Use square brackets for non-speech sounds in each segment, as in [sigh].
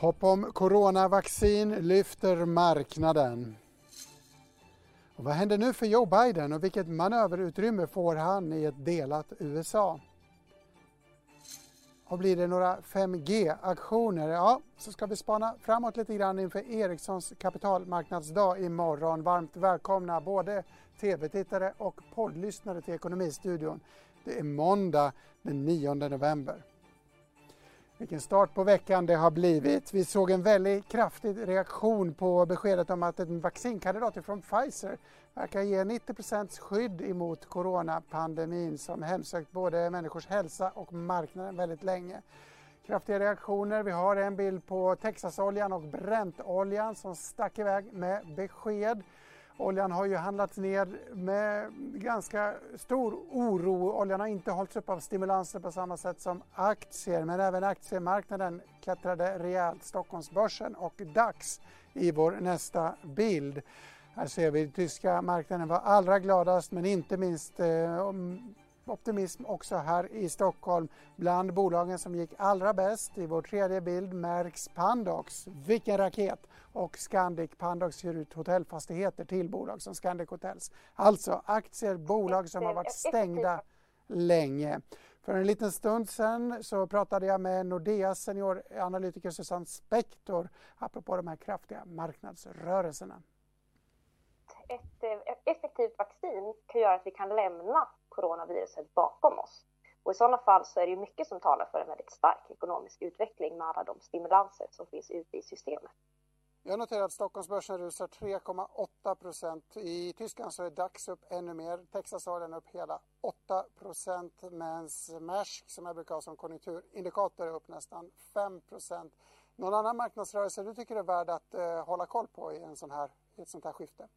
Hopp om coronavaccin lyfter marknaden. Och vad händer nu för Joe Biden och vilket manöverutrymme får han i ett delat USA? Och blir det några 5G-aktioner? Ja, så ska vi spana framåt lite grann inför Ericssons kapitalmarknadsdag imorgon. Varmt välkomna både tv-tittare och poddlyssnare till Ekonomistudion. Det är måndag den 9 november. Vilken start på veckan det har blivit. Vi såg en väldigt kraftig reaktion på beskedet om att en vaccinkandidat från Pfizer verkar ge 90% skydd emot coronapandemin som hemsökt både människors hälsa och marknaden väldigt länge. Kraftiga reaktioner. Vi har en bild på Texasoljan och Brentoljan som stack iväg med besked. Oljan har ju handlats ner med ganska stor oro. Oljan har inte hållits upp av stimulanser på samma sätt som aktier men även aktiemarknaden klättrade rejält. Stockholmsbörsen och DAX i vår nästa bild. Här ser vi tyska marknaden var allra gladast men inte minst eh, optimism också här i Stockholm. Bland bolagen som gick allra bäst i vår tredje bild märks Pandox. Vilken raket! Och Scandic Pandox hyr ut hotellfastigheter till bolag som Scandic Hotels. Alltså aktier, bolag som har varit stängda länge. För en liten stund sen så pratade jag med Nordeas senioranalytiker Susanne Spektor apropå de här kraftiga marknadsrörelserna. Ett eh, effektivt vaccin kan göra att vi kan lämna coronaviruset bakom oss. Och I sådana fall så är det mycket som talar för en väldigt stark ekonomisk utveckling med alla de stimulanser som finns ute i systemet. Jag noterar att Stockholmsbörsen rusar 3,8 procent. I Tyskland så är DAX upp ännu mer. Texas har den upp hela 8 procent medan Maersk, som jag brukar ha som konjunkturindikator, är upp nästan 5 procent. Någon annan marknadsrörelse du tycker är värd att eh, hålla koll på i, en sån här, i ett sånt här skifte?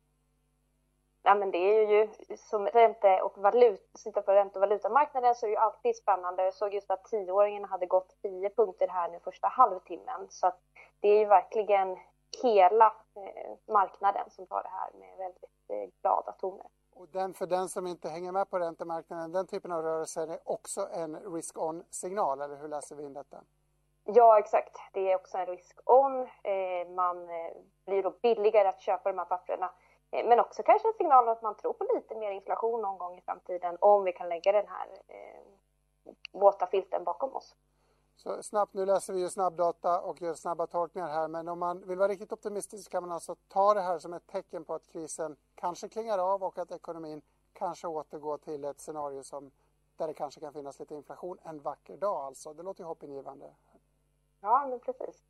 Ja, men det är ju som ränte och valut, sitta på ränte och valutamarknaden så är det ju alltid spännande. Jag såg just att tioåringen hade gått 10 punkter här nu första halvtimmen. Så att det är ju verkligen hela eh, marknaden som tar det här med väldigt eh, glada toner. Och den, för den som inte hänger med på räntemarknaden, den typen av rörelser är också en risk-on-signal, eller hur läser vi in detta? Ja, exakt. Det är också en risk-on. Eh, man blir då billigare att köpa de här papperna men också kanske en signal att man tror på lite mer inflation någon gång i framtiden om vi kan lägga den här eh, våta filten bakom oss. Så snabbt, nu läser vi ju snabbdata och gör snabba tolkningar här men om man vill vara riktigt optimistisk kan man alltså ta det här som ett tecken på att krisen kanske klingar av och att ekonomin kanske återgår till ett scenario som där det kanske kan finnas lite inflation en vacker dag alltså. Det låter ju hoppingivande. Ja, men precis.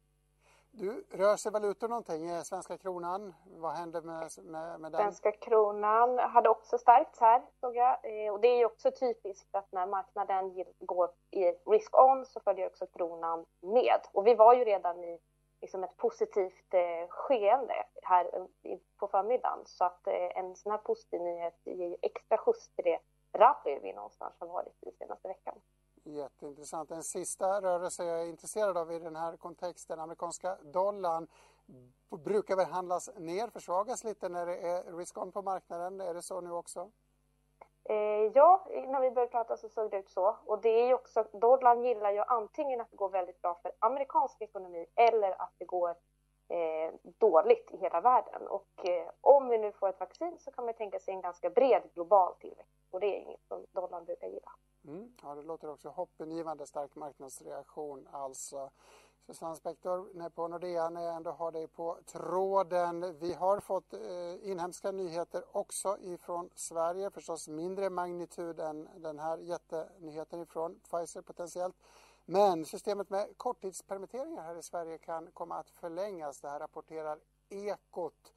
Du, rör sig valutor någonting? Svenska kronan, vad händer med, med, med den? Svenska kronan hade också stärkts här, såg jag. Eh, och det är ju också typiskt att när marknaden går i risk-on så följer också kronan med. Och vi var ju redan i liksom ett positivt eh, skeende här eh, på förmiddagen. Så att eh, en sån här positiv nyhet ger ju extra skjuts till det rally vi någonstans har varit i senaste veckan. Jätteintressant. En sista rörelse jag är intresserad av i den här kontexten, amerikanska dollarn brukar väl handlas ner, försvagas lite när det är risk-on på marknaden. Är det så nu också? Eh, ja, när vi började prata så såg det ut så. Och det är ju också, dollarn gillar ju antingen att det går väldigt bra för amerikansk ekonomi eller att det går eh, dåligt i hela världen. Och eh, om vi nu får ett vaccin så kan man tänka sig en ganska bred global tillväxt. Och det är inget som dollarn brukar gilla. Mm, ja, det låter också hoppingivande stark marknadsreaktion alltså. Susanne Spektor på Nordea, när jag ändå har dig på tråden. Vi har fått eh, inhemska nyheter också ifrån Sverige, förstås mindre magnitud än den här jättenyheten ifrån Pfizer potentiellt. Men systemet med korttidspermitteringar här i Sverige kan komma att förlängas. Det här rapporterar Ekot.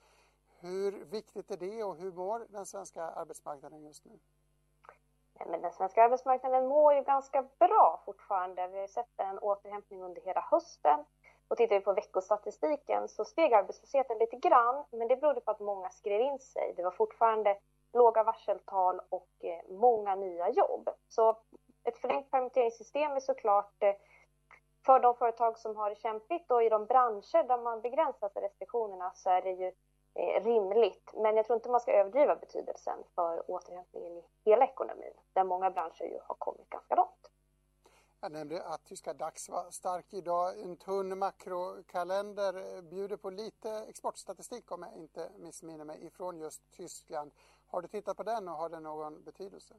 Hur viktigt är det och hur mår den svenska arbetsmarknaden just nu? Men den svenska arbetsmarknaden mår ju ganska bra fortfarande. Vi har sett en återhämtning under hela hösten. Och tittar vi på veckostatistiken så steg arbetslösheten lite grann, men det berodde på att många skrev in sig. Det var fortfarande låga varseltal och eh, många nya jobb. Så ett förlängt permitteringssystem är såklart eh, för de företag som har det kämpigt och i de branscher där man begränsat restriktionerna så är det ju rimligt. Men jag tror inte man ska överdriva betydelsen för återhämtningen i hela ekonomin, där många branscher ju har kommit ganska långt. Jag nämnde att tyska DAX var stark idag. En tunn makrokalender bjuder på lite exportstatistik om jag inte missminner mig ifrån just Tyskland. Har du tittat på den och har den någon betydelse?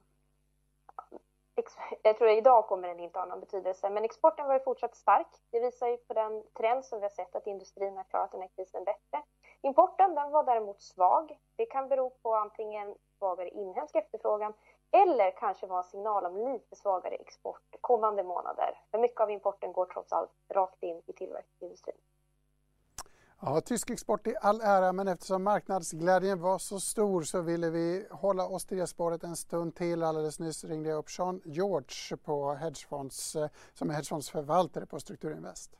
Jag tror att idag kommer den inte ha någon betydelse, men exporten var ju fortsatt stark. Det visar ju på den trend som vi har sett att industrin har klarat den här krisen bättre. Importen den var däremot svag. Det kan bero på antingen svagare inhemsk efterfrågan eller kanske vara en signal om lite svagare export kommande månader. För mycket av importen går trots allt rakt in i tillverkningsindustrin. Ja, tysk export i all ära, men eftersom marknadsglädjen var så stor så ville vi hålla oss till det spåret en stund till. Alldeles nyss ringde jag upp Sean George på hedgefonds, eh, som är hedgefondsförvaltare på Strukturinvest.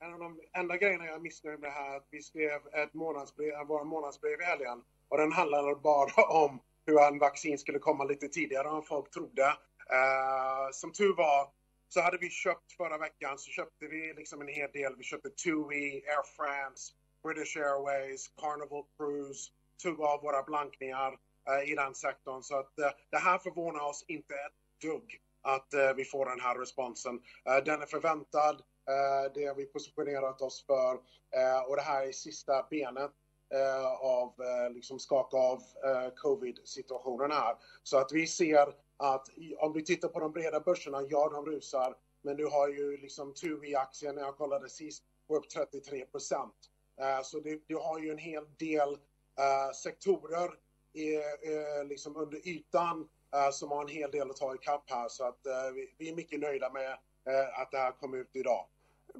En av de enda grejerna jag är missnöjd med här är att vi skrev ett månadsbrev, eh, vår månadsbrev i helgen och den handlade bara [laughs] om hur en vaccin skulle komma lite tidigare än folk trodde. Uh, som tur var så hade vi köpt förra veckan så köpte vi liksom en hel del. Vi köpte TUI, Air France, British Airways, Carnival Cruise, tog av våra blankningar uh, i den sektorn. Så att uh, det här förvånar oss inte ett dugg att vi får den här responsen. den är förväntad. Eh, det har vi positionerat oss för eh, och det här är sista benet eh, av eh, liksom skaka av eh, covid-situationen här. Så att vi ser att om vi tittar på de breda börserna, ja de rusar, men du har ju liksom TUI-aktien när jag kollade sist, på upp 33 procent. Eh, så du, du har ju en hel del eh, sektorer i, eh, liksom under ytan eh, som har en hel del att ta i kapp här. Så att vi, vi är mycket nöjda med att det här kom ut idag.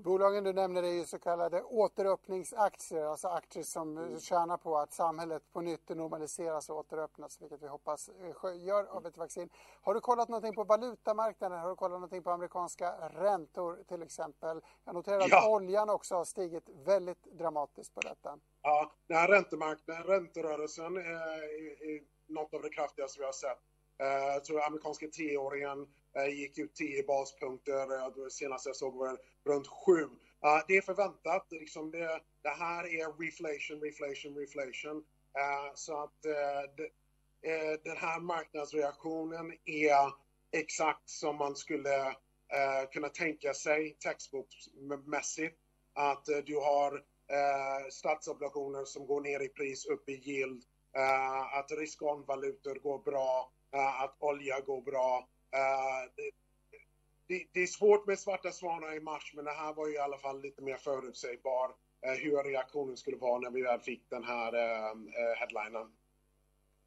Bolagen du nämner är ju så kallade återöppningsaktier, alltså aktier som mm. tjänar på att samhället på nytt normaliseras och återöppnas, vilket vi hoppas eh, gör av ett vaccin. Har du kollat någonting på valutamarknaden? Har du kollat någonting på amerikanska räntor till exempel? Jag noterar att ja. oljan också har stigit väldigt dramatiskt på detta. Ja, den här räntemarknaden, ränterörelsen är, är något av det kraftigaste vi har sett. Eh, jag tror amerikanska tioåringen Eh, Eh, gick ut 10 baspunkter. Eh, Senast jag såg var runt 7. Det är förväntat. Liksom det, det här är reflation, reflation, reflation. Eh, så att det, den här marknadsreaktionen är exakt som man skulle kunna tänka sig textboksmässigt. Att du har statsobligationer som går ner i pris, upp i yield. Att riskonvalutor går bra. Att olja går bra. Uh, det, det, det, är svårt med svarta svanar i mars, men det här var ju i alla fall lite mer förutsägbar uh, hur reaktionen skulle vara när vi väl fick den här uh, headlinen.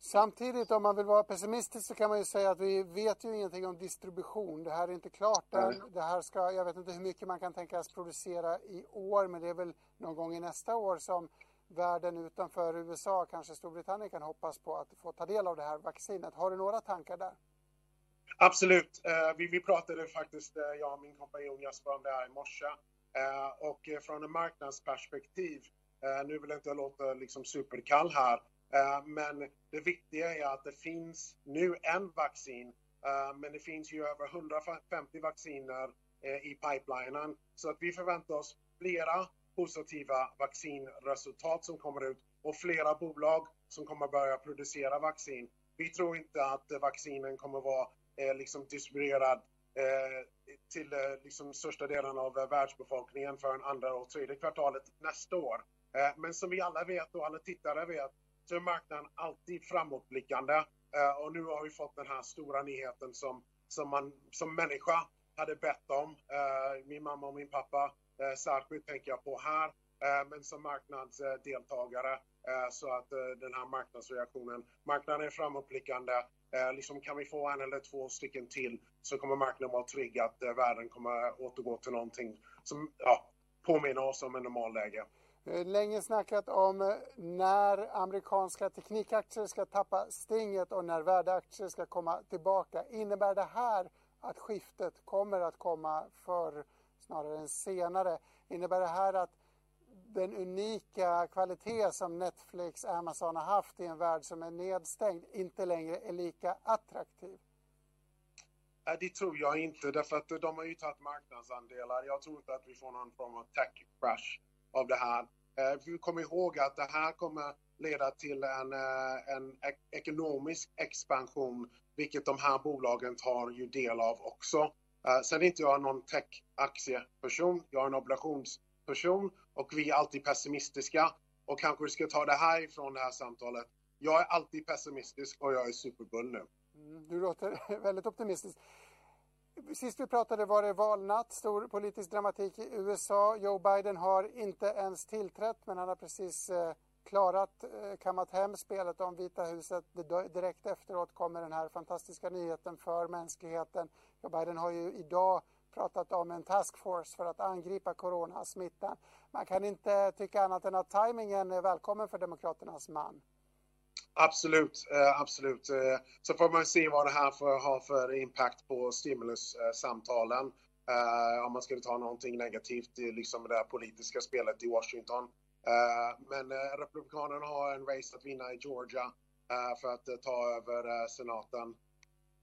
Samtidigt om man vill vara pessimistisk så kan man ju säga att vi vet ju ingenting om distribution. Det här är inte klart än. Det här ska, jag vet inte hur mycket man kan tänkas producera i år men det är väl någon gång i nästa år som världen utanför USA, kanske Storbritannien kan hoppas på att få ta del av det här vaccinet. Har du några tankar där? Absolut. Eh, vi, vi pratade faktiskt, eh, jag och min kompanjon Jasper, om det här i morse. Eh, och från en marknadsperspektiv, nu vill jag inte låta liksom superkall här, men det viktiga är att det finns nu en vaccin, men det finns ju över 150 vacciner i pipelinen. Så att vi förväntar oss flera positiva vaccinresultat som kommer ut och flera bolag som kommer börja producera vaccin. Vi tror inte att vaccinen kommer vara är liksom distribuerad eh, till eh, liksom största delen av eh, världsbefolkningen för en andra och tredje kvartalet nästa år. Eh, men som vi alla vet och alla tittare vet så är marknaden alltid framåtblickande eh, och nu har vi fått den här stora nyheten som, som man som människa hade bett om. Eh, min mamma och min pappa eh, särskilt tänker jag på här, eh, men som marknadsdeltagare Eh, så att eh, den här marknadsreaktionen, marknaden är framåtblickande eh, liksom kan vi få en eller två stycken till så kommer marknaden vara trygg att världen kommer återgå till någonting som ja, påminner oss om en normalläge. Länge snackat om när amerikanska teknikaktier ska tappa stinget och när värdeaktier ska komma tillbaka. Innebär det här att skiftet kommer att komma förr snarare än senare? Innebär det här att den unika kvalitet som Netflix, Amazon har haft i en värld som är nedstängd inte längre är lika attraktiv? Det tror jag inte, därför att de har ju tagit marknadsandelar. Jag tror inte att vi får någon form av tech-crash av det här. Eh, vi kommer ihåg att det här kommer leda till en, eh, en ekonomisk expansion, vilket de här bolagen tar ju del av också. Eh, sen är inte jag någon tech-aktieperson, jag är en person och vi är alltid pessimistiska. Och kanske vi ska ta det här ifrån det här samtalet. Jag är alltid pessimistisk och jag är superbull nu. Mm, du låter [laughs] väldigt optimistisk. Sist vi pratade var det valnatt, stor politisk dramatik i USA. Joe Biden har inte ens tillträtt men han har precis eh, klarat, eh, kammat hem spelet om Vita huset. Direkt efteråt kommer den här fantastiska nyheten för mänskligheten. Joe Biden har ju idag pratat om en taskforce för att angripa coronasmittan. Man kan inte tycka annat än att tajmingen är välkommen för Demokraternas man. Absolut, eh, absolut. Eh, så får man se vad det här får ha för impact på stimulussamtalen. Eh, om man skulle ta någonting negativt i liksom det politiska spelet i Washington. Men Republikanerna har en race att vinna i Georgia för att ta över senaten.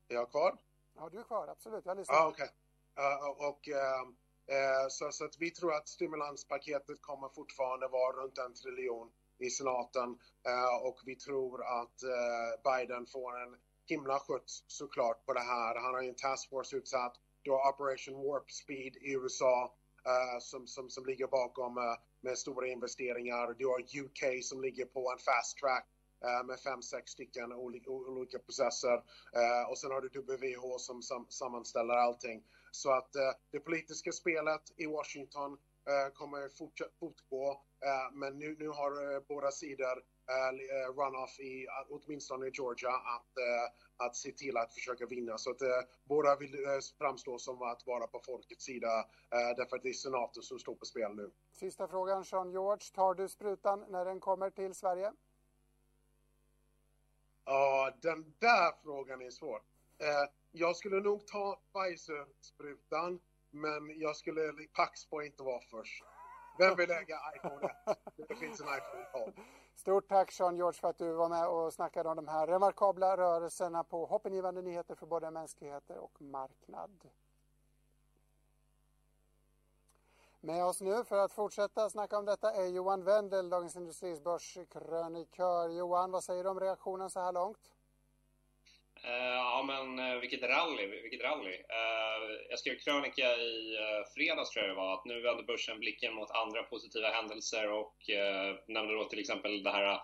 Är jag kvar? Ja, du är kvar, absolut. Jag lyssnar. Ah, okay. Eh, och, eh, eh, så, så att vi tror att stimulanspaketet kommer fortfarande vara runt en triljon i senaten och vi tror att Biden får en himla skjuts såklart på det här. Han har ju en taskforce utsatt. Du har Operation Warp Speed i USA som, som, som ligger bakom med stora investeringar. Du har UK som ligger på en fast track med fem, sex stycken olika, processer. och sen har du WHO som sammanställer allting. Så att det politiska spelet i Washington Eh, kommer fortgå. Eh, men nu, nu har eh, båda sidor runoff i åtminstone i Georgia att, att se till att försöka vinna. Så att båda vill framstå som att vara på folkets sida därför att det är senaten som står på spel nu. Sista frågan Sean George, tar du sprutan när den kommer till Sverige? Ja, den där frågan är svår. Jag skulle nog ta Pfizer-sprutan men jag skulle pax på inte vara först. Vem vill äga iPhone 1? Det finns en iPhone 12. Stort tack Sean George för att du var med och snackade om de här remarkabla rörelserna på hoppingivande nyheter för både mänskligheter och marknad. Med oss nu för att fortsätta snacka om detta är Johan Wendel, Dagens Industris börskrönikör. Johan, vad säger du om reaktionen så här långt? Uh, ja men uh, vilket rally, vilket rally. Uh, jag skrev krönika i fredags tror jag det var, att nu vänder börsen blicken mot andra positiva händelser och nämnde då till exempel det här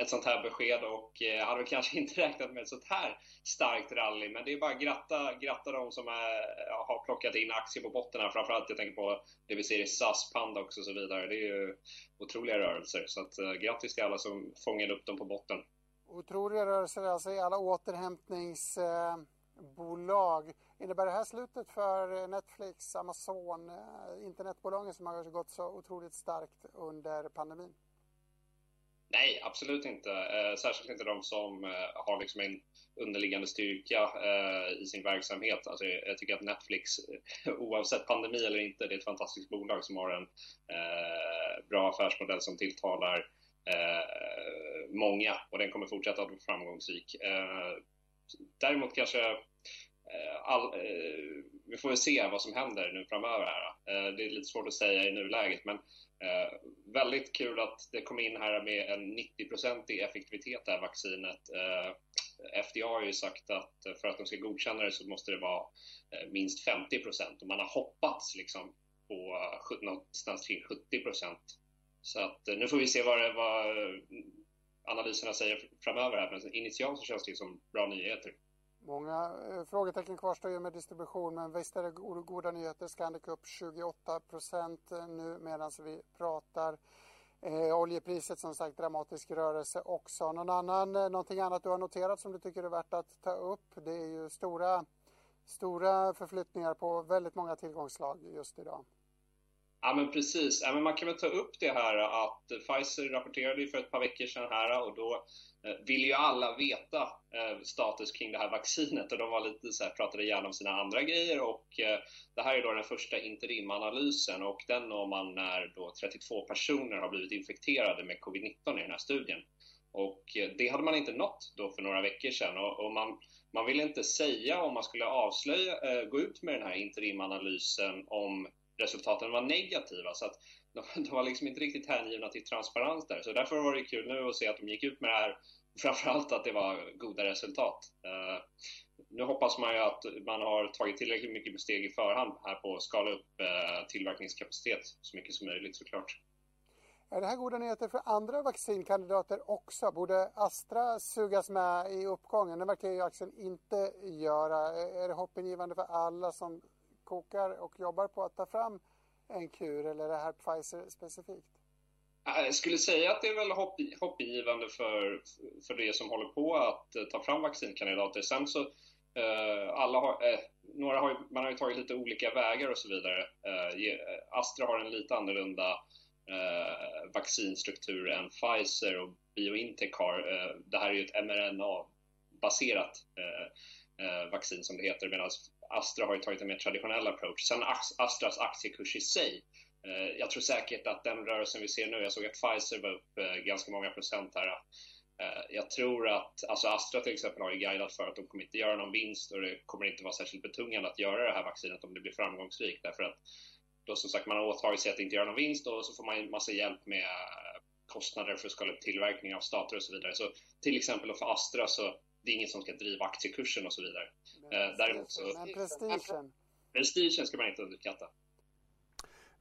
ett sånt här besked och jag hade väl kanske [laughs] inte räknat med ett sånt här starkt rally men det är bara gratta, gratta de som är, har plockat in aktier på botten här. Framförallt jag tänker på det vi ser i SAS, Panda och så vidare. Det är ju otroliga rörelser så att grattis till alla som fångade upp dem på botten otroliga rörelser alltså i alla återhämtningsbolag. Innebär det här slutet för Netflix, Amazon, eh, internetbolagen som har gått så otroligt starkt under pandemin? Nej, absolut inte. Eh, särskilt inte de som eh, har liksom en underliggande styrka i sin verksamhet. Alltså, jag tycker att Netflix, oavsett pandemi eller inte, det är ett fantastiskt bolag som har en bra affärsmodell som tilltalar Eh, många och den kommer fortsätta att vara framgångsrik. Eh, däremot kanske eh, all, eh, vi får väl se vad som händer nu framöver här. Eh, det är lite svårt att säga i nuläget men eh, väldigt kul att det kom in här med en 90-procentig effektivitet det här vaccinet. FDA har ju sagt att för att de ska godkänna det så måste det vara minst 50 procent och man har hoppats liksom på någonstans kring 70 procent. Så att eh, nu får vi se vad, vad eh, analyserna säger framöver här, men initialt så känns det som bra nyheter. Många eh, frågetecken kvarstår ju med distribution, men visst är det goda nyheter. Scandic upp 28 procent nu medan vi pratar. Eh, oljepriset som sagt dramatisk rörelse också. Någon annan, någonting annat du har noterat som du tycker är värt att ta upp? Det är ju stora, stora förflyttningar på väldigt många tillgångsslag just idag. Ja men precis. Ja, men man kan väl ta upp det här att Pfizer rapporterade ju för ett par veckor sedan här och då vill ville ju alla veta eh, status kring det här vaccinet och de var lite så här, pratade gärna om sina andra grejer och eh, det här är då den första interimanalysen och den når man när då 32 personer har blivit infekterade med covid-19 i den här studien. Och det hade man inte nått då för några veckor sedan och, och man, man ville inte säga om man skulle avslöja, gå ut med den här interimanalysen om resultaten var negativa. Så att de, [laughs] de var liksom inte riktigt hängivna till transparens där. Så därför var det kul nu att se att de gick ut med det här. [laughs] Framförallt att det var goda resultat. Uh, nu hoppas man ju att man har tagit tillräckligt mycket steg i förhand här på att skala upp eh, tillverkningskapacitet så mycket som möjligt såklart. Är det här goda nyheter för andra vaccinkandidater också? Borde Astra sugas med i uppgången? Det verkar ju aktien inte göra. Är det hoppingivande för alla som kokar och jobbar på att ta fram en kur eller är det här Pfizer specifikt? Jag skulle säga att det är väl hopp, hoppingivande för, för det som håller på att eh, ta fram vaccinkandidater. Sen så, eh, alla har, eh, några har, man har ju tagit lite olika vägar och så vidare. Eh, eh Astra har en lite annorlunda eh, vaccinstruktur än Pfizer och Biointech har. Det här är ju ett mRNA-baserat vaccin som det heter medan Astra har ju tagit en mer traditionell approach. Sen Astras aktiekurs i sig eh, jag tror säkert att den rörelsen vi ser nu, jag såg att Pfizer var upp eh, ganska många procent här. Eh, jag tror att, alltså Astra till exempel har ju guidat för att de kommer inte göra någon vinst och det kommer inte vara särskilt betungande att göra det här vaccinet om det blir framgångsrikt därför att då som sagt man har åtagit sig att inte göra någon vinst och så får man en massa hjälp med kostnader för att skala upp tillverkning av stater och så vidare. Så till exempel för Astra så det är inget som ska driva aktiekursen och så vidare. Men, Däremot så... Men prestigen? Prestigen ska man inte underskatta.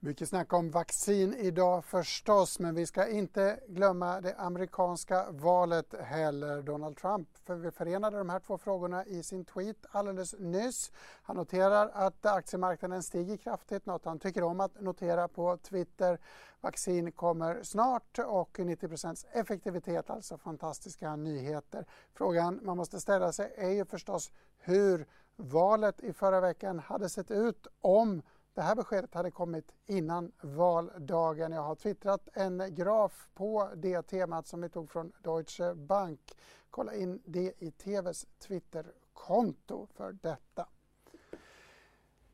Mycket snack om vaccin idag förstås, men vi ska inte glömma det amerikanska valet heller. Donald Trump förenade de här två frågorna i sin tweet alldeles nyss. Han noterar att aktiemarknaden stiger kraftigt, något han tycker om att notera på Twitter. Vaccin kommer snart och 90% effektivitet, alltså fantastiska nyheter. Frågan man måste ställa sig är ju förstås hur valet i förra veckan hade sett ut om det här beskedet hade kommit innan valdagen. Jag har twittrat en graf på det temat som vi tog från Deutsche Bank. Kolla in det i TVs Twitterkonto för detta.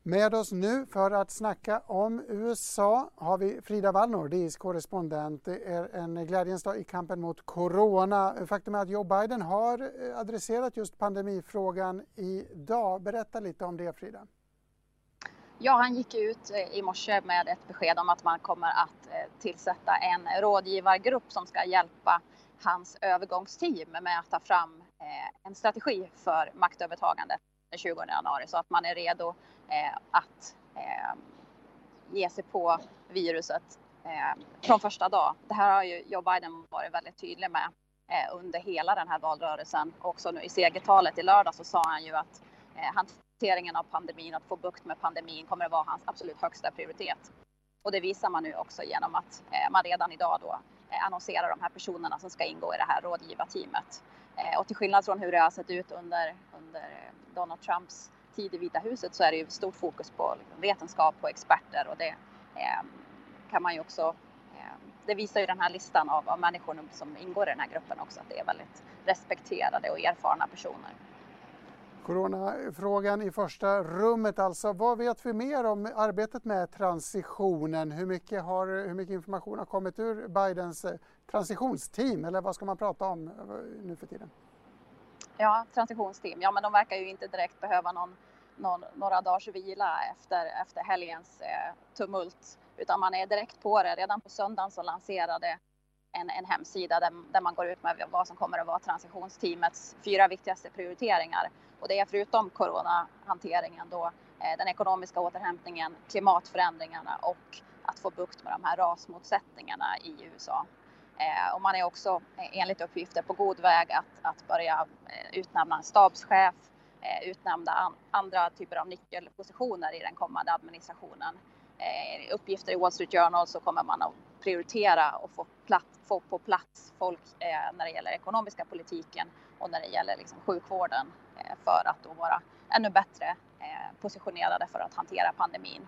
Med oss nu för att snacka om USA har vi Frida Wallnor, DIs korrespondent. Det är en glädjens dag i kampen mot corona. Faktum är att Joe Biden har eh, adresserat just pandemifrågan idag. Berätta lite om det Frida. Ja, han gick ut eh, i morse med ett besked om att man kommer att eh, tillsätta en rådgivargrupp som ska hjälpa hans övergångsteam med att ta fram eh, en strategi för maktövertagandet den 20 januari så att man är redo att ge sig på viruset från första dag. Det här har ju Joe Biden varit väldigt tydlig med under hela den här valrörelsen. Också nu i segertalet i lördag så sa han ju att han hanteringen av pandemin, att få bukt med pandemin kommer att vara hans absolut högsta prioritet. Och det visar man nu också genom att eh, man redan idag då eh, annonserar de här personerna som ska ingå i det här rådgivarteamet. Eh, och till skillnad från hur det har sett ut under, under Donald Trumps tid i Vita huset så är det ju stort fokus på liksom vetenskap och experter och det kan man ju också det visar ju den här listan av, av människor som ingår i den här gruppen också att det är väldigt respekterade och erfarna personer. Coronafrågan i första rummet alltså. Vad vet vi mer om arbetet med transitionen? Hur mycket, har, hur mycket information har kommit ur Bidens eh, transitionsteam eller vad ska man prata om eh, nu för tiden? Ja, transitionsteam. Ja, men de verkar ju inte direkt behöva någon, någon några dagars vila efter, efter helgens eh, tumult utan man är direkt på det. Redan på söndagen så lanserade en, en hemsida där, där man går ut med vad som kommer att vara transitionsteamets fyra viktigaste prioriteringar och det är förutom coronahanteringen då eh, den ekonomiska återhämtningen, klimatförändringarna och att få bukt med de här rasmotsättningarna i USA. Eh, och man är också eh, enligt uppgifter på god väg att, att börja utnämna en stabschef, utnämna andra typer av nyckelpositioner i den kommande administrationen. Uppgifter i Wall Street Journal så kommer man att prioritera och få, plats, få på plats folk eh, när det gäller ekonomiska politiken och när det gäller liksom sjukvården Eh, för att då vara ännu bättre eh, positionerade för att hantera pandemin.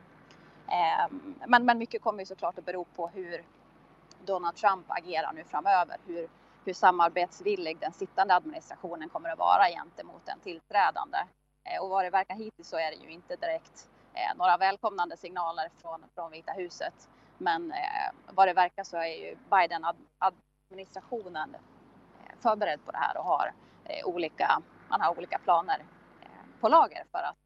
Ehm, men, men mycket kommer ju såklart att bero på hur Donald Trump agerar nu framöver, hur, hur samarbetsvillig den sittande administrationen kommer att vara gentemot den tillträdande. Eh, och vad det verkar hittills så är det ju inte direkt eh, några välkomnande signaler från, från Vita huset. Men eh, vad det verkar så är ju Biden-administrationen eh, förberedd på det här och har eh, olika man har olika planer eh, på lager för att,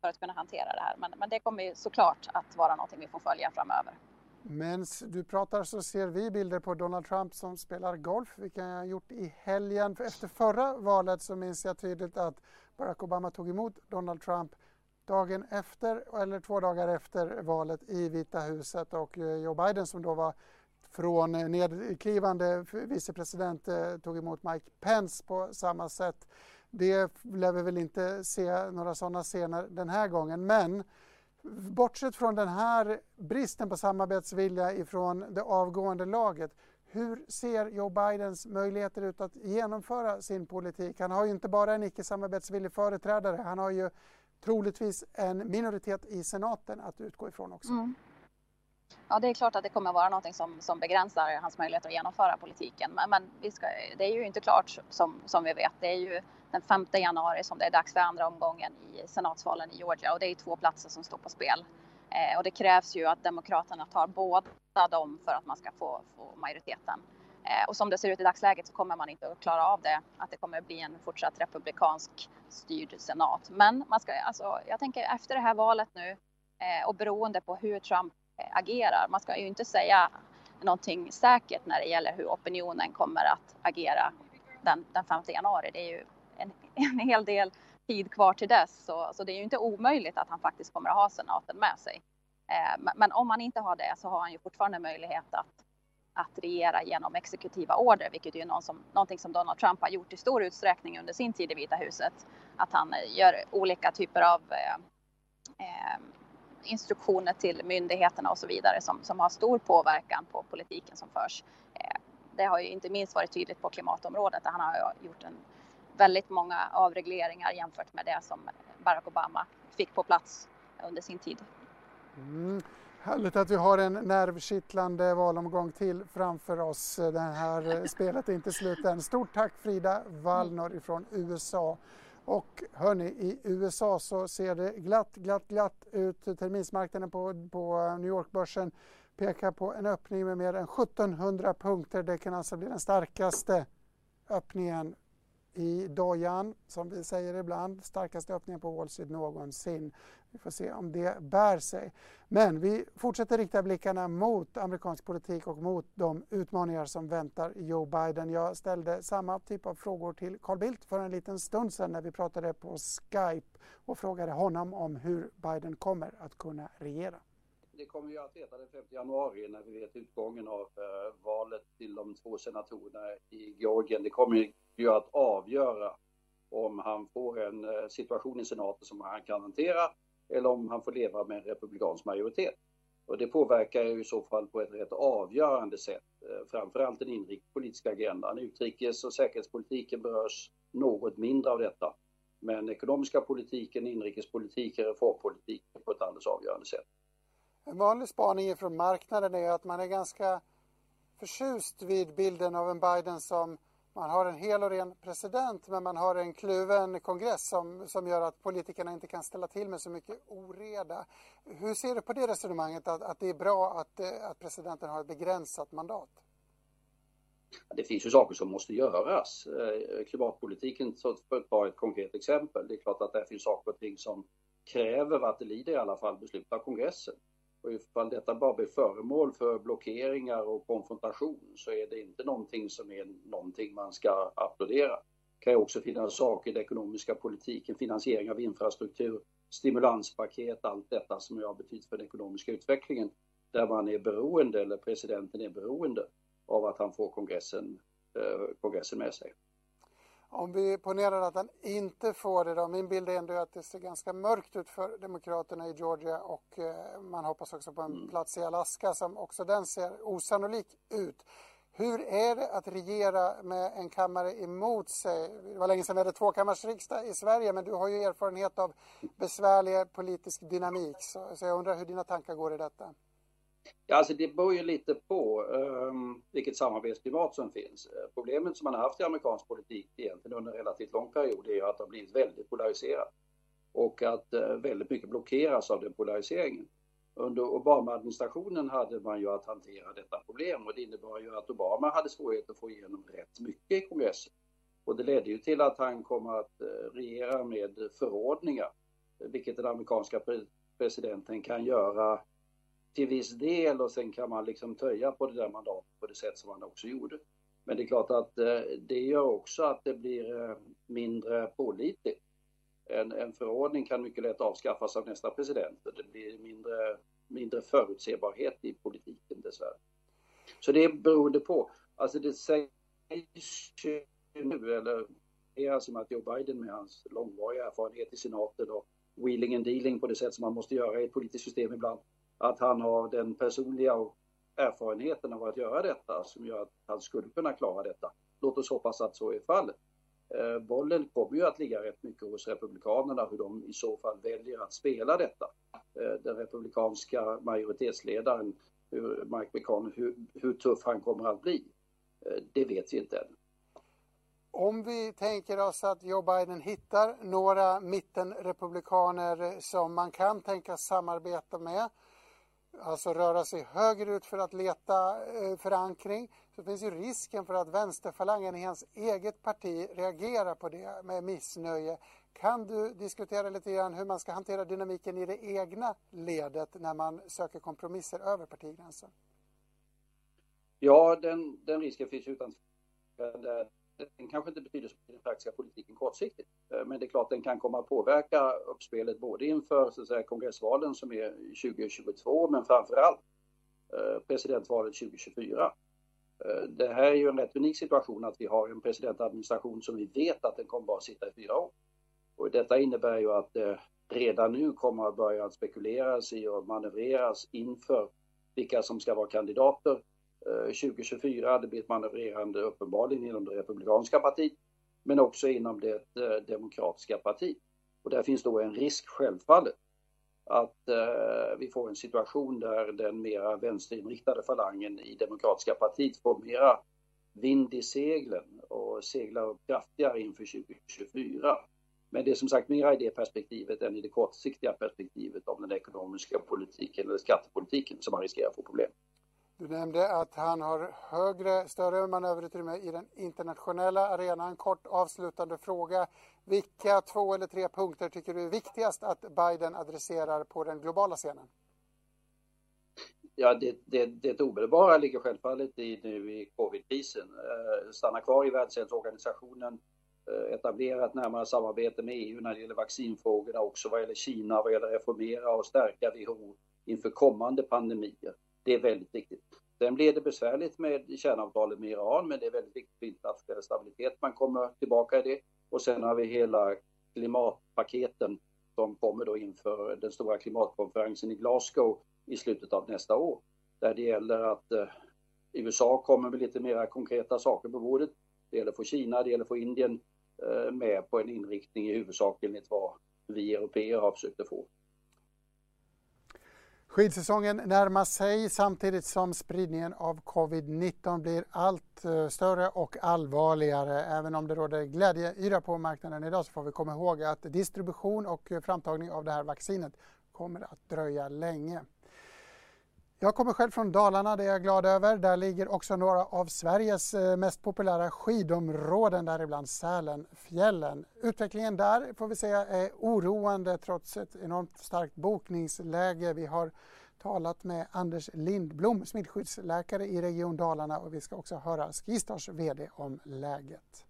för att kunna hantera det här. Men, men det kommer såklart att vara någonting vi får följa framöver. Men du pratar så ser vi bilder på Donald Trump som spelar golf, vilket han har gjort i helgen. Efter förra valet så minns jag tydligt att Barack Obama tog emot Donald Trump dagen efter eller två dagar efter valet i Vita huset och eh, Joe Biden som då var från eh, nedklivande vicepresident eh, tog emot Mike Pence på samma sätt. Det lär vi väl inte se några sådana scener den här gången men bortsett från den här bristen på samarbetsvilja ifrån det avgående laget hur ser Joe Bidens möjligheter ut att genomföra sin politik? Han har ju inte bara en icke-samarbetsvillig företrädare, han har ju troligtvis en minoritet i senaten att utgå ifrån också. Mm. Ja, det är klart att det kommer vara något som, som begränsar hans möjligheter att genomföra politiken. Men, men vi ska, det är ju inte klart som, som vi vet. Det är ju den 5 januari som det är dags för andra omgången i senatsvalen i Georgia och det är två platser som står på spel. Eh, och det krävs ju att Demokraterna tar båda dem för att man ska få, få majoriteten. Eh, och som det ser ut i dagsläget så kommer man inte att klara av det, att det kommer att bli en fortsatt republikansk styrd senat. Men man ska, alltså, jag tänker efter det här valet nu eh, och beroende på hur Trump eh, agerar, man ska ju inte säga någonting säkert när det gäller hur opinionen kommer att agera den, den 5 januari. Det är ju en, [laughs] en hel del tid kvar till dess. Så, så det är ju inte omöjligt att han faktiskt kommer att ha senaten med sig. Eh, men om han inte har det så har han ju fortfarande möjlighet att, att regera genom exekutiva order, vilket är ju någon som, någonting som Donald Trump har gjort i stor utsträckning under sin tid i Vita huset. Att han eh, gör olika typer av eh, eh, instruktioner till myndigheterna och så vidare som, som har stor påverkan på politiken som förs. Eh, det har ju inte minst varit tydligt på klimatområdet där han har gjort en väldigt många avregleringar jämfört med det som Barack Obama fick på plats under sin tid. Mm. Härligt att vi har en nervkittlande valomgång till framför oss. Det här spelet är inte slut än. Stort tack Frida Wallner från USA. Och hörni, i USA så ser det glatt, glatt, glatt ut. Terminsmarknaden på, på New York-börsen pekar på en öppning med mer än 1700 punkter. Det kan alltså bli den starkaste öppningen i dojan, som vi säger ibland, starkaste öppningen på Wall Street någonsin. Vi får se om det bär sig. Men vi fortsätter rikta blickarna mot amerikansk politik och mot de utmaningar som väntar Joe Biden. Jag ställde samma typ av frågor till Carl Bildt för en liten stund sedan när vi pratade på Skype och frågade honom om hur Biden kommer att kunna regera. Det kommer ju att veta den 5 januari när vi vet utgången av eh, valet till de två senatorerna i Georgien. Det kommer ju att avgöra om han får en eh, situation i senaten som han kan hantera eller om han får leva med en republikansk majoritet. Och det påverkar ju i så fall på ett rätt avgörande sätt, eh, framförallt den inrikespolitiska agendan. Utrikes och säkerhetspolitiken berörs något mindre av detta. Men ekonomiska politiken, inrikespolitiken, reformpolitiken på ett alldeles avgörande sätt. En vanlig spaning från marknaden är att man är ganska förtjust vid bilden av en Biden som man har en hel och ren president men man har en kluven kongress som, som gör att politikerna inte kan ställa till med så mycket oreda. Hur ser du på det resonemanget att, att det är bra att, eh, att presidenten har ett begränsat mandat? Det finns ju saker som måste göras. Eh, klimatpolitiken, för att ta ett konkret exempel, det är klart att det finns saker och ting som kräver att det lider i alla fall beslut av kongressen. Och ifall detta bara blir föremål för blockeringar och konfrontation så är det inte någonting som är någonting man ska applådera. Det kan ju också finnas saker i den ekonomiska politiken, finansiering av infrastruktur, stimulanspaket, allt detta som har betydelse för den ekonomiska utvecklingen där man är beroende, eller presidenten är beroende av att han får kongressen, eh, kongressen med sig. Om vi ponerar att han inte får det då. Min bild är ändå att det ser ganska mörkt ut för Demokraterna i Georgia och eh, man hoppas också på en mm. plats i Alaska som också den ser osannolik ut. Hur är det att regera med en kammare emot sig? Det var länge sedan vi hade tvåkammarsriksdag i Sverige men du har ju erfarenhet av besvärlig politisk dynamik så, så jag undrar hur dina tankar går i detta? Ja, alltså det beror ju lite på um, vilket samarbetsklimat som finns. Eh, problemet som man har haft i amerikansk politik egentligen under en relativt lång period är ju att det har blivit väldigt polariserat och att uh, väldigt mycket blockeras av den polariseringen. Under Obama-administrationen hade man ju att hantera detta problem och det innebar ju att Obama hade svårigheter att få igenom rätt mycket i kongressen. Och det ledde ju till att han kom att eh, regera med förordningar, vilket den amerikanska presidenten kan göra till viss del och sen kan man liksom töja på det där mandatet på det sätt som man också gjorde. Men det är klart att eh, det gör också att det blir eh, mindre pålitligt. En, en förordning kan mycket lätt avskaffas av nästa president. Det blir mindre, mindre förutsebarhet i politiken dessvärre. Så det är beroende på. Alltså det sägs ju nu, eller Det är alltså att Joe Biden med hans långvariga erfarenhet i senaten och wheeling and dealing på det sätt som man måste göra i ett politiskt system ibland, att han har den personliga erfarenheten av att göra detta som gör att han skulle kunna klara detta. Låt oss hoppas att så är fallet. Eh, bollen kommer ju att ligga rätt mycket hos Republikanerna hur de i så fall väljer att spela detta. Eh, den republikanska majoritetsledaren, hur, Mike McConnell, hur, hur tuff han kommer att bli, eh, det vet vi inte än. Om vi tänker oss att Joe Biden hittar några mittenrepublikaner som man kan tänka samarbeta med, alltså röra sig högerut för att leta eh, förankring, så finns ju risken för att vänsterfalangen i hans eget parti reagerar på det med missnöje. Kan du diskutera lite grann hur man ska hantera dynamiken i det egna ledet när man söker kompromisser över partigränsen? Ja, den, den risken finns utan den kanske inte betyder så mycket i den praktiska politiken kortsiktigt. Eh, men det är klart den kan komma att påverka uppspelet både inför så att säga, kongressvalen som är 2022 men framförallt eh, presidentvalet 2024. Eh, det här är ju en rätt unik situation att vi har en presidentadministration som vi vet att den kommer bara sitta i fyra år. Och detta innebär ju att det redan nu kommer att börja spekuleras i och manövreras inför vilka som ska vara kandidater 2024. Det blir ett manövrerande uppenbarligen inom det republikanska partiet men också inom det eh, demokratiska partiet. Och där finns då en risk självfallet att eh, vi får en situation där den mera vänsterinriktade falangen i demokratiska partiet får mera vind i seglen och seglar upp kraftigare inför 2024. Men det är som sagt mera i det perspektivet än i det kortsiktiga perspektivet om den ekonomiska politiken eller skattepolitiken som man riskerar att få problem. Du nämnde att han har högre, större manöverutrymme i den internationella arenan. Kort avslutande fråga. Vilka två eller tre punkter tycker du är viktigast att Biden adresserar på den globala scenen? Ja, det, det, det omedelbara ligger självfallet i nu i covidkrisen. Eh, stanna kvar i Världshälsoorganisationen, eh, etablera ett närmare samarbete med EU när det gäller vaccinfrågorna, också vad gäller Kina, vad gäller reformera och stärka WHO inför kommande pandemier. Det är väldigt viktigt. Sen blir det besvärligt med kärnavtalet med Iran, men det är väldigt viktigt för internationell stabilitet. Man kommer tillbaka i det. Och sen har vi hela klimatpaketen som kommer då inför den stora klimatkonferensen i Glasgow i slutet av nästa år. Där det gäller att eh, USA kommer med lite mera konkreta saker på bordet. Det gäller att få Kina, det gäller att få Indien eh, med på en inriktning i huvudsak enligt vad vi europeer har försökt att få. Skidsäsongen närmar sig samtidigt som spridningen av covid-19 blir allt eh, större och allvarligare. Även om det råder glädjeyra på marknaden idag så får vi komma ihåg att distribution och eh, framtagning av det här vaccinet kommer att dröja länge. Jag kommer själv från Dalarna, det är jag glad över. Där ligger också några av Sveriges eh, mest populära skidområden, däribland Sälenfjällen. Utvecklingen där får vi säga är oroande trots ett enormt starkt bokningsläge. Vi har talat med Anders Lindblom, smittskyddsläkare i Region Dalarna och vi ska också höra Skistars VD om läget.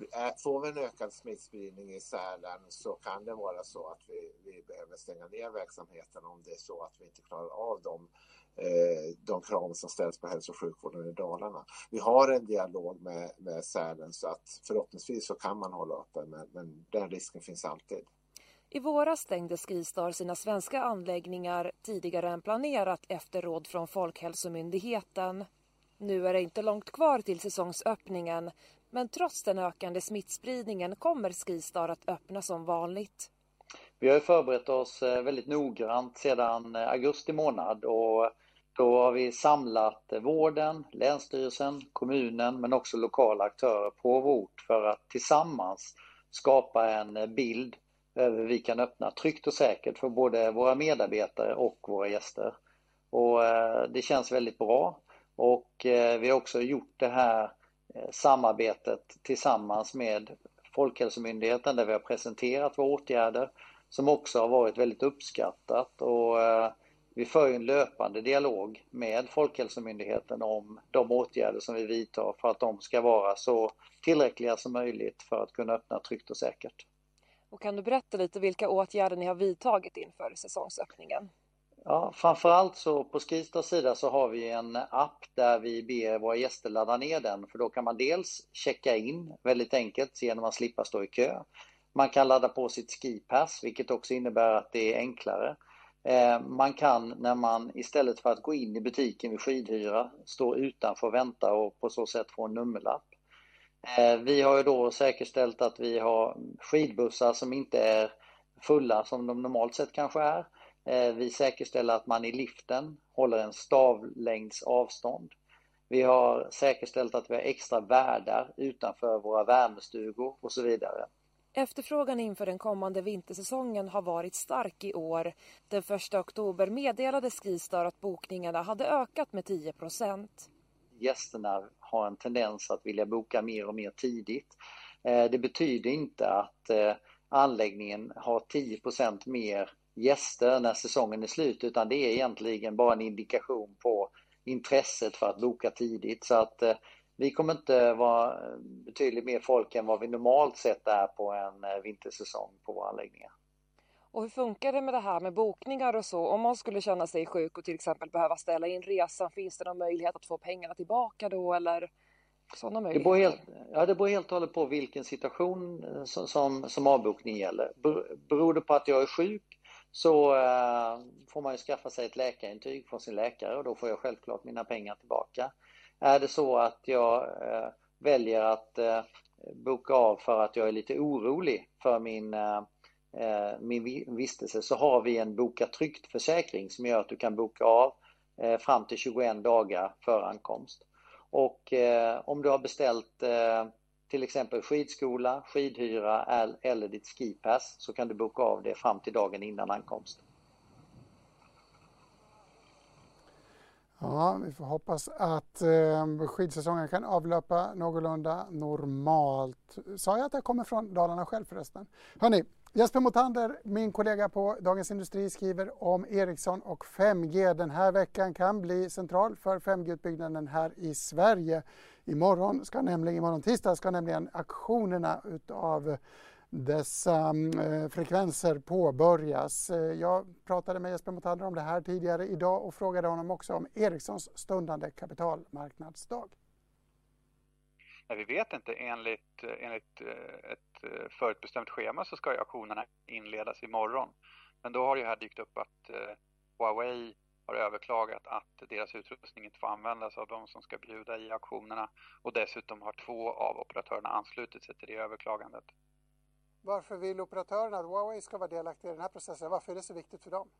Äh, får vi en ökad smittspridning i Sälen så kan det vara så att vi, vi behöver stänga ner verksamheten om det är så att vi inte klarar av de, eh, de krav som ställs på hälso och sjukvården i Dalarna. Vi har en dialog med, med Sälen så att förhoppningsvis så kan man hålla öppen men, men den risken finns alltid. I våras stängde Skistar sina svenska anläggningar tidigare än planerat efter råd från Folkhälsomyndigheten. Nu är det inte långt kvar till säsongsöppningen men trots den ökande smittspridningen kommer Skistar att öppna som vanligt. Vi har förberett oss eh, väldigt noggrant sedan eh, augusti månad och då har vi samlat eh, vården, Länsstyrelsen, kommunen men också lokala aktörer på vår ort för att tillsammans skapa en bild över hur vi kan öppna tryggt och säkert för både våra medarbetare och våra gäster. Och det känns väldigt bra och vi har också gjort det här samarbetet tillsammans med Folkhälsomyndigheten där vi har presenterat våra åtgärder som också har varit väldigt uppskattat och eh, vi för en löpande dialog med Folkhälsomyndigheten om de åtgärder som vi vidtar för att de ska vara så tillräckliga som möjligt för att kunna öppna tryggt och säkert. Och kan du berätta lite vilka åtgärder ni har vidtagit inför säsongsöppningen? Ja, framförallt så på Skistars sida så har vi en app där vi ber våra gäster ladda ner den för då kan man dels checka in väldigt enkelt genom att slippa stå i kö. Man kan ladda på sitt skipass vilket också innebär att det är enklare. Eh, man kan när man istället för att gå in i butiken vid skidhyra stå utanför och vänta och på så sätt få en nummerlapp. Eh, vi har ju då säkerställt att vi har skidbussar som inte är fulla som de normalt sett kanske är. Eh, vi säkerställer att man i liften håller en stavlängds avstånd. Vi har säkerställt att vi har extra värdar utanför våra värmestugor och så vidare. Efterfrågan inför den kommande vintersäsongen har varit stark i år. Den 1 oktober meddelade Skistar att bokningarna hade ökat med 10 procent. Gästerna har en tendens att vilja boka mer och mer tidigt. Eh, det betyder inte att eh, anläggningen har 10 procent mer gäster när säsongen är slut utan det är egentligen bara en indikation på intresset för att boka tidigt. Så att eh, vi kommer inte vara betydligt mer folk än vad vi normalt sett är på en eh, vintersäsong på våra anläggningar. Och hur funkar det med det här med bokningar och så? Om man skulle känna sig sjuk och till exempel behöva ställa in resan, finns det någon möjlighet att få pengarna tillbaka då eller sådana möjligheter? Det beror helt, ja, det beror helt och hållet på vilken situation eh, som, som, som avbokning gäller. Beror det på att jag är sjuk så eh, får man ju skaffa sig ett läkarintyg från sin läkare och då får jag självklart mina pengar tillbaka. Är det så att jag eh, väljer att eh, boka av för att jag är lite orolig för min, min vistelse så har vi en Boka tryggt-försäkring som gör att du kan boka av fram till 21 dagar före ankomst. Och om du har beställt till exempel skidskola, skidhyra eller ditt skipass så kan du boka av det fram till dagen innan ankomst. Ja, vi får hoppas att eh, skidsäsongen kan avlöpa någorlunda normalt. Sa jag att jag kommer från Dalarna själv förresten? Hörni, Jesper Motander, min kollega på Dagens Industri, skriver om Ericsson och 5G. Den här veckan kan bli central för 5G-utbyggnaden här i Sverige. Imorgon, ska nämligen, imorgon tisdag ska nämligen aktionerna utav dessa mm, eh, frekvenser påbörjas. Eh, jag pratade med Jesper Motander om det här tidigare idag och frågade honom också om Ericssons stundande kapitalmarknadsdag. vi vet inte. Enligt, eh, enligt eh, ett förutbestämt schema så ska auktionerna inledas imorgon. Men då har det här dykt upp att Huawei har överklagat att deras utrustning inte får användas av de som ska bjuda i auktionerna och dessutom har två av operatörerna anslutit sig till det överklagandet. Varför vill operatörerna att Huawei ska vara delaktiga i den här processen? Varför är det så viktigt för dem?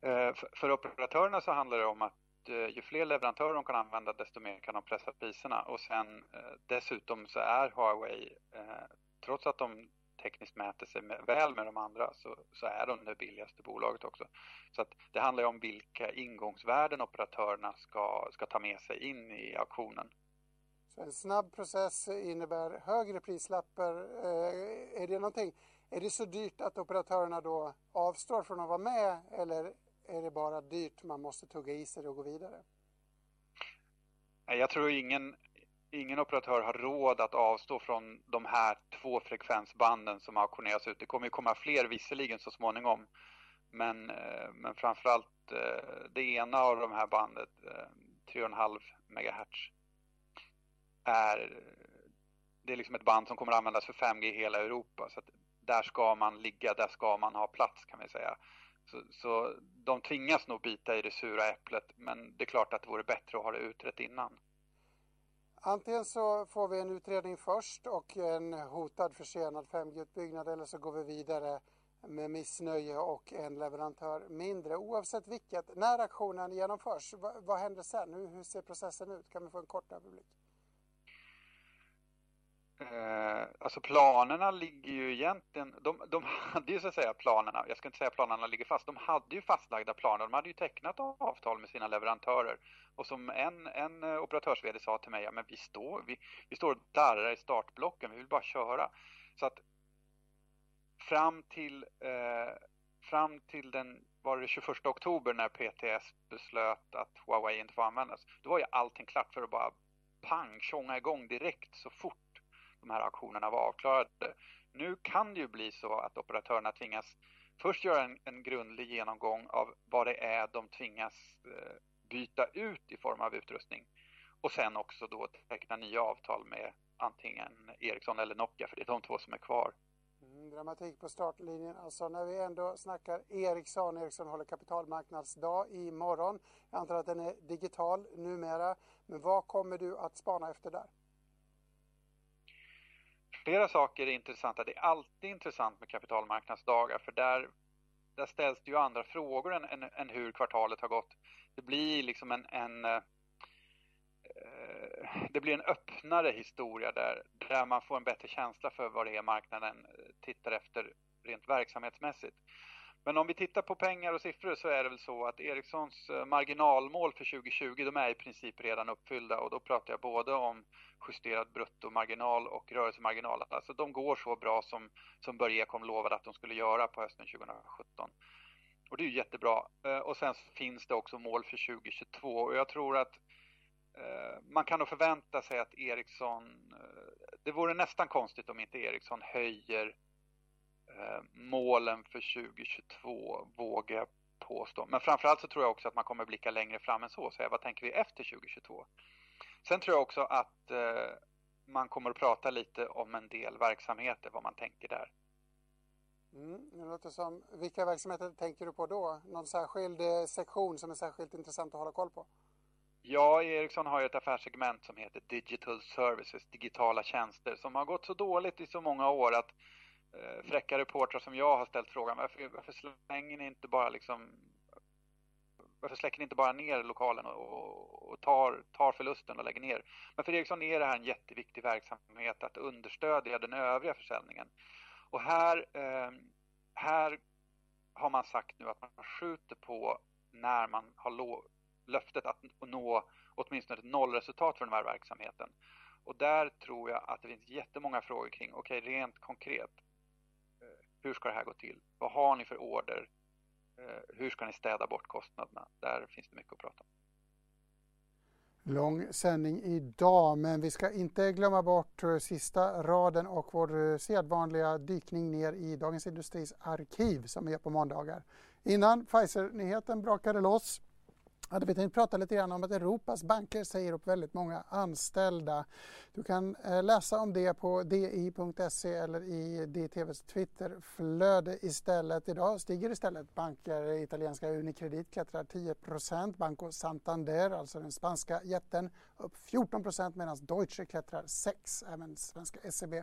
Eh, för operatörerna så handlar det om att eh, ju fler leverantörer de kan använda desto mer kan de pressa priserna och sen eh, dessutom så är Huawei trots att de tekniskt mäter sig väl med de andra så, så är de det billigaste bolaget också. Så att det handlar om vilka ingångsvärden operatörerna ska, ska ta med sig in i auktionen. Så en snabb process innebär högre prislappar. Eh, är det någonting, är det så dyrt att operatörerna då avstår från att vara med eller är det bara dyrt man måste tugga i sig och gå vidare? Jag tror ingen, ingen operatör har råd att avstå från de här två frekvensbanden som auktioneras ut. Det kommer ju komma fler visserligen så småningom. Men, eh, men framförallt eh, det ena av de här bandet, eh, 3,5 MHz, är det är liksom ett band som kommer användas för 5G i hela Europa. Så där ska man ligga, där ska man ha plats kan vi säga. Så, så de tvingas nog bita i det sura äpplet men det är klart att det vore bättre att ha det utrett innan. Antingen så får vi en utredning först och en hotad försenad 5G-utbyggnad eller så går vi vidare med missnöje och en leverantör mindre. Oavsett vilket, när aktionen genomförs, vad, vad händer sen? Hur, hur ser processen ut? Kan vi få en kort överblick? Eh, alltså planerna ligger ju egentligen, de, de hade ju så att säga planerna, jag ska inte säga planerna ligger fast, de hade ju fastlagda planer, de hade ju tecknat avtal med sina leverantörer. Och som en, en operatörs sa till mig, ja men vi står, vi, vi står och darrar i startblocken, vi vill bara köra. Så att fram till, eh, fram till den, var det 21 oktober när PTS beslöt att Huawei inte får användas, då var ju allting klart för att bara pang, tjonga igång direkt så fort de här auktionerna var avklarade. Nu kan det ju bli så att operatörerna tvingas först göra en, en grundlig genomgång av vad det är de tvingas eh, byta ut i form av utrustning och sen också då teckna nya avtal med antingen Ericsson eller Nokia för det är de två som är kvar. Mm, dramatik på startlinjen. Alltså när vi ändå snackar Ericsson, Ericsson håller kapitalmarknadsdag imorgon. Jag antar att den är digital numera. Men vad kommer du att spana efter där? Flera saker är intressanta. Det är alltid intressant med kapitalmarknadsdagar för där, där ställs det ju andra frågor än, än, än hur kvartalet har gått. Det blir liksom en, en eh, det blir en öppnare historia där, där man får en bättre känsla för vad det är marknaden eh, tittar efter rent verksamhetsmässigt. Men om vi tittar på pengar och siffror så är det väl så att Ericssons eh, marginalmål för 2020 de är i princip redan uppfyllda och då pratar jag både om justerad bruttomarginal och rörelsemarginal. Alltså de går så bra som, som Börje Ekholm lovade att de skulle göra på hösten 2017. Och det är ju jättebra. Eh, och sen finns det också mål för 2022 och jag tror att eh, man kan nog förvänta sig att Ericsson, det vore nästan konstigt om inte Ericsson höjer målen för 2022 vågar jag påstå. Men framförallt så tror jag också att man kommer blicka längre fram än så och säga vad tänker vi efter 2022? Sen tror jag också att eh, man kommer att prata lite om en del verksamheter, vad man tänker där. Mm, det låter som, vilka verksamheter tänker du på då? Någon särskild eh, sektion som är särskilt intressant att hålla koll på? Ja, Ericsson har ju ett affärssegment som heter Digital Services, digitala tjänster, som har gått så dåligt i så många år att eh, fräcka reportrar som jag har ställt frågan varför, varför slänger ni inte bara liksom varför släcker ni inte bara ner lokalen och, och, tar, tar förlusten och lägger ner? Men för Ericsson är det här en jätteviktig verksamhet att understödja den övriga försäljningen. Och här, eh, här har man sagt nu att man skjuter på när man har lo, löftet att nå åtminstone ett nollresultat för den här verksamheten. Och där tror jag att det finns jättemånga frågor kring, okej okay, rent konkret, hur ska det här gå till? Vad har ni för order? Eh, hur ska ni städa bort kostnaderna? Där finns det mycket att prata om. Lång sändning idag, men vi ska inte glömma bort eh, sista raden och vår eh, sedvanliga dykning ner i Dagens Industris arkiv som vi gör på måndagar. Innan Pfizer-nyheten brakade loss hade vi tänkt prata lite grann om att Europas banker säger upp väldigt många anställda. Du kan eh, läsa om det på di.se eller i DTVs Twitterflöde istället. Idag stiger istället banker. Italienska Unicredit klättrar 10% Banco Santander, alltså den spanska jätten, upp 14% medan Deutsche klättrar 6 Även svenska SEB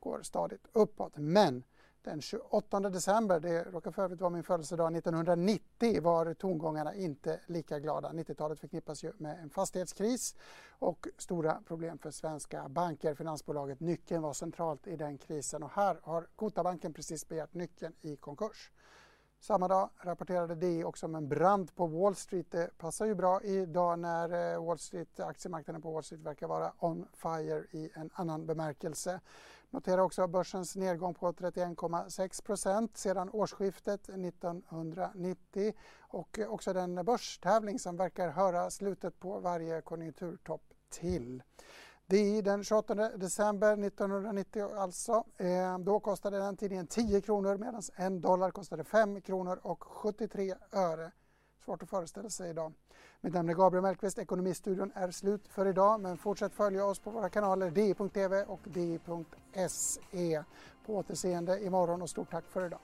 går stadigt uppåt. Men den 28 december, det råkar för övrigt vara min födelsedag, 1990 var tongångarna inte lika glada. 90-talet förknippas ju med en fastighetskris och stora problem för svenska banker. Finansbolaget Nyckeln var centralt i den krisen och här har Gotabanken precis begärt Nyckeln i konkurs. Samma dag rapporterade DI också om en brand på Wall Street. Det passar ju bra idag när eh, Wall Street, aktiemarknaden på Wall Street verkar vara on fire i en annan bemärkelse. Notera också börsens nedgång på 31,6 sedan årsskiftet 1990 och eh, också den börstävling som verkar höra slutet på varje konjunkturtopp till. Det är den 28 december 1990 alltså. Eh, då kostade den tidningen 10 kronor medan en dollar kostade 5 kronor och 73 öre. Svårt att föreställa sig idag. Mitt namn är Gabriel Mellqvist. Ekonomistudion är slut för idag men fortsätt följa oss på våra kanaler di.tv och di.se. På återseende imorgon och stort tack för idag.